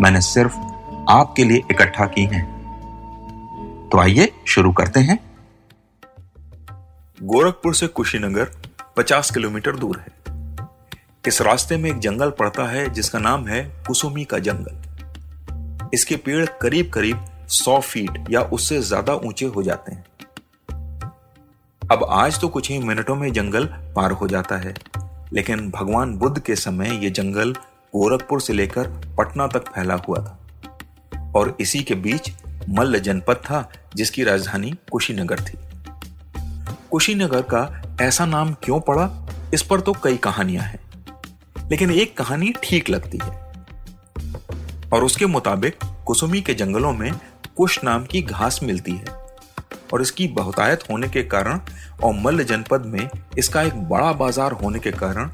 मैंने सिर्फ़ आपके लिए इकट्ठा की हैं। तो आइए शुरू करते हैं। गोरखपुर से कुशीनगर 50 किलोमीटर दूर है। इस रास्ते में एक जंगल पड़ता है, जिसका नाम है कुसुमी का जंगल। इसके पेड़ करीब करीब 100 फीट या उससे ज़्यादा ऊँचे हो जाते हैं। अब आज तो कुछ ही मिनटों में जंगल पार हो जाता है, लेकिन भगवान बुद्ध के समय यह जंगल गोरखपुर से लेकर पटना तक फैला हुआ था और इसी के बीच मल्ल जनपद था, जिसकी राजधानी कुशीनगर थी। कुशीनगर का ऐसा नाम क्यों पड़ा? इस पर तो कई कहानियाँ हैं, लेकिन एक कहानी ठीक लगती है। और उसके मुताबिक कुसुमी के जंगलों में कुश नाम की घास मिलती है, और इसकी बहुतायत होने के कारण और मल्ल जनपद में इसका एक बड़ा बाज़ार होने के कारण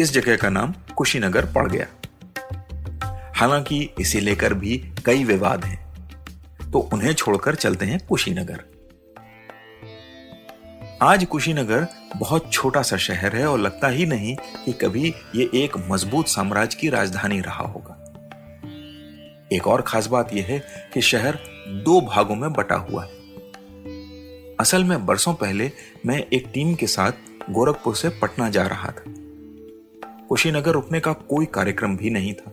इस जगह का नाम कुशीनगर पड़ गया। हालाँकि इसे लेकर भी कई विवाद हैं। तो उन्हें छोड़कर चलते हैं कुशीनगर। आज कुशीनगर बहुत छोटा सा शहर है और लगता ही नहीं कि कभी ये एक मज़बूत साम्राज्य की राजधानी रहा होगा। एक और खास बात यह है कि शहर दो भागों में बटा हुआ है। असल में बरसों पहले मैं एक टीम के साथ गोरखपुर से पटना जा रहा था। कुशीनगर रुकने का कोई कार्यक्रम भी नहीं था।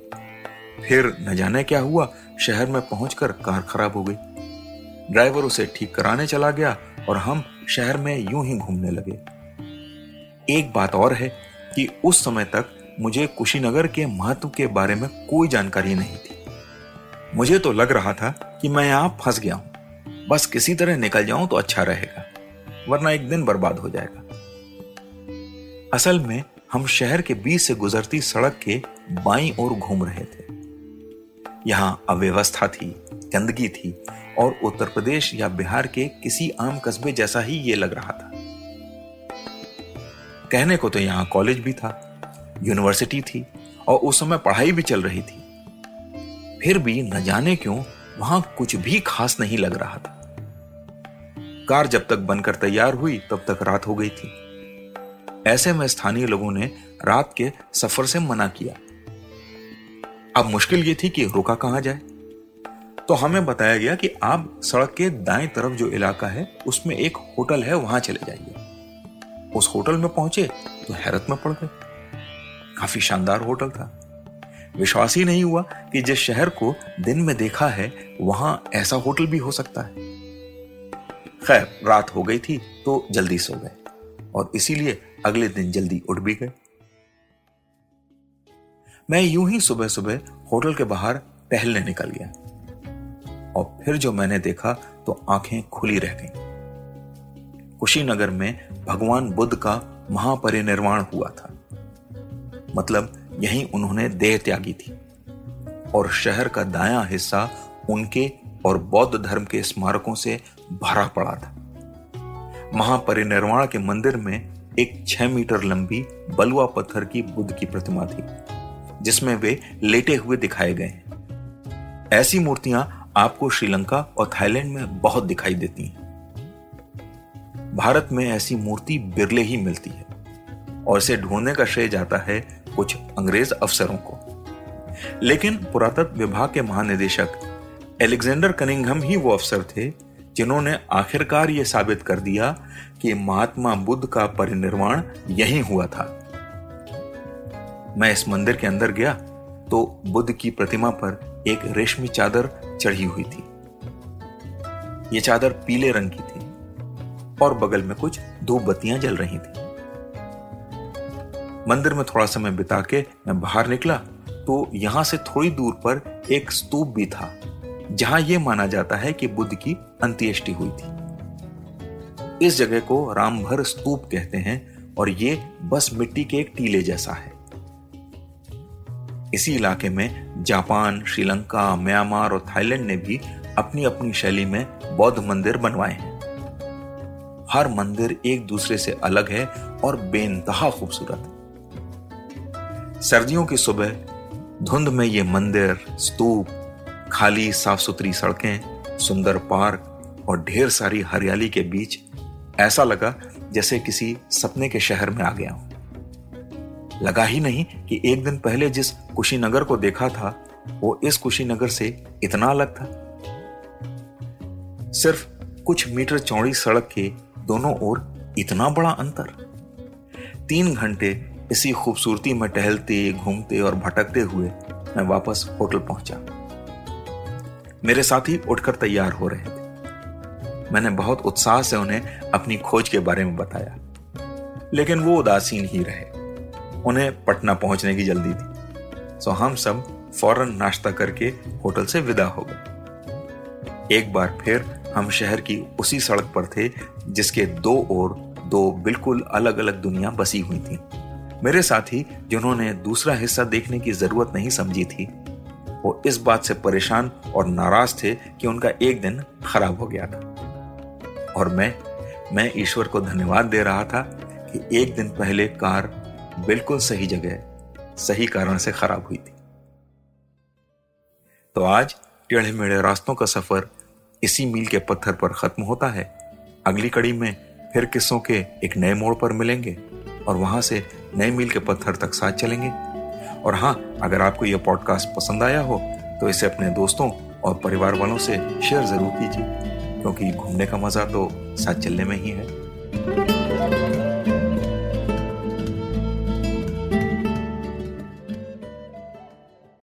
फिर न जाने क्या हुआ, शहर में पहुंचकर कार खराब हो गई। ड्राइवर उसे ठीक कराने चला गया और हम शहर में यूँ ही घूमने लगे। एक बात और है कि उस समय तक मुझे कुशीनगर के महत्व के बारे में कोई जानकारी नहीं थी। मुझे तो लग रहा था कि मैं यहाँ फंस गया हूँ। बस किसी तरह निकल जाऊँ तो अच्छा रहेगा, वरना एक दिन बर्बाद हो जाएगा। असल में हम शहर के बीच से गुजरती सड़क के बाई ओर घूम रहे थे। यहाँ अव्यवस्था थी, गंदगी थी और उत्तर प्रदेश या बिहार के किसी आम कस्बे जैसा ही ये लग रहा था। कहने को तो यहाँ कॉलेज भी था, यूनिवर्सिटी थी और उस समय पढ़ाई भी चल रही थी। फिर भी न जाने क्यों वहाँ कुछ भी खास नहीं लग रहा था। कार जब तक बनकर तैयार हुई, तब तक रात हो गई थी। ऐसे में स्थानीय लोगों ने रात के सफ़र से मना किया। अब मुश्किल ये थी कि रुका कहाँ जाए। तो हमें बताया गया कि आप सड़क के दाएँ तरफ़ जो इलाका है, उसमें एक होटल है, वहाँ चले जाइए। उस होटल में पहुँचे तो हैरत में पड़ गए। काफ़ी शानदार होटल था। विश्वास ही नहीं हुआ कि जिस शहर को दिन में देखा है, वहाँ ऐसा होटल भी हो सकता है। खैर, रात हो गई थी तो जल्दी सो गए और इसीलिए अगले दिन जल्दी उठ भी गए। मैं यूँ ही सुबह सुबह होटल के बाहर टहलने निकल गया। और फिर जो मैंने देखा तो आँखें खुली रह गईं। कुशीनगर में भगवान बुद्ध का महापरिनिर्वाण हुआ था। मतलब यहीं उन्होंने देह त्यागी थी। और शहर का दायां हिस्सा उनके और बौद्ध धर्म के स्मारकों से भरा पड़ा था। महापरिनिर्वाण के मंदिर में एक छह मीटर लंबी बलुआ पत्थर की बुद्ध की प्रतिमा थी। जिसमें वे लेटे हुए दिखाए गए हैं। ऐसी मूर्तियाँ आपको श्रीलंका और थाईलैंड में बहुत दिखाई देती हैं। भारत में ऐसी मूर्ति बिरले ही मिलती है, और इसे ढूँढने का श्रेय जाता है कुछ अंग्रेज़ अफसरों को। लेकिन पुरातत्व विभाग के महानिदेशक एलेक्जेंडर कनिंगम ही वो अफसर थे, जिन्होंने आखिरकार यह साबित कर दिया कि महात्मा बुद्ध का परिनिर्वाण यही हुआ था। मैं इस मंदिर के अंदर गया तो बुद्ध की प्रतिमा पर एक रेशमी चादर चढ़ी हुई थी। ये चादर पीले रंग की थी और बगल में कुछ धूप बत्तियाँ जल रही थी। मंदिर में थोड़ा समय बिता के मैं बाहर निकला तो यहाँ से थोड़ी दूर पर एक स्तूप भी था, जहाँ यह माना जाता है कि बुद्ध की अंत्येष्टि हुई थी। इस जगह को रामभर स्तूप कहते हैं और ये बस मिट्टी के एक टीले जैसा है। इसी इलाके में जापान, श्रीलंका, म्यांमार और थाईलैंड ने भी अपनी अपनी शैली में बौद्ध मंदिर बनवाए हैं। हर मंदिर एक दूसरे से अलग है और बेनतहा खूबसूरत। सर्दियों की सुबह धुंध में ये मंदिर, स्तूप, खाली साफ़ सुथरी सड़कें, सुंदर पार्क और ढेर सारी हरियाली के बीच ऐसा लगा जैसे किसी सपने के शहर में आ गया हूँ। लगा ही नहीं कि एक दिन पहले जिस कुशीनगर को देखा था, वो इस कुशीनगर से इतना अलग था। सिर्फ़ कुछ मीटर चौड़ी सड़क के दोनों ओर इतना बड़ा अंतर। तीन घंटे इसी खूबसूरती में टहलते, घूमते और भटकते हुए मैं वापस होटल पहुँचा। मेरे साथी उठकर तैयार हो रहे थे। मैंने बहुत उत्साह से उन्हें अपनी खोज के बारे में बताया। लेकिन वो उदासीन ही रहे। उन्हें पटना पहुँचने की जल्दी थी। सो हम सब फ़ौरन नाश्ता करके होटल से विदा हो गए। एक बार फिर हम शहर की उसी सड़क पर थे, जिसके दो ओर दो बिल्कुल अलग अलग दुनिया बसी हुई थी। मेरे साथी, जिन्होंने दूसरा हिस्सा देखने की ज़रूरत नहीं समझी थी, वो इस बात से परेशान और नाराज़ थे कि उनका एक दिन खराब हो गया था। और मैं मैं ईश्वर को धन्यवाद दे रहा था कि एक दिन पहले कार बिल्कुल सही जगह सही कारण से खराब हुई थी। तो आज टेढ़े मेढ़े रास्तों का सफ़र इसी मील के पत्थर पर खत्म होता है। अगली कड़ी में फिर किस्सों के एक नए मोड़ पर मिलेंगे और वहाँ से नए मील के पत्थर तक साथ चलेंगे। और हाँ अगर आपको यह पॉडकास्ट पसंद आया हो तो इसे अपने दोस्तों और परिवार वालों से शेयर ज़रूर कीजिए, क्योंकि घूमने का मज़ा तो साथ चलने में ही है।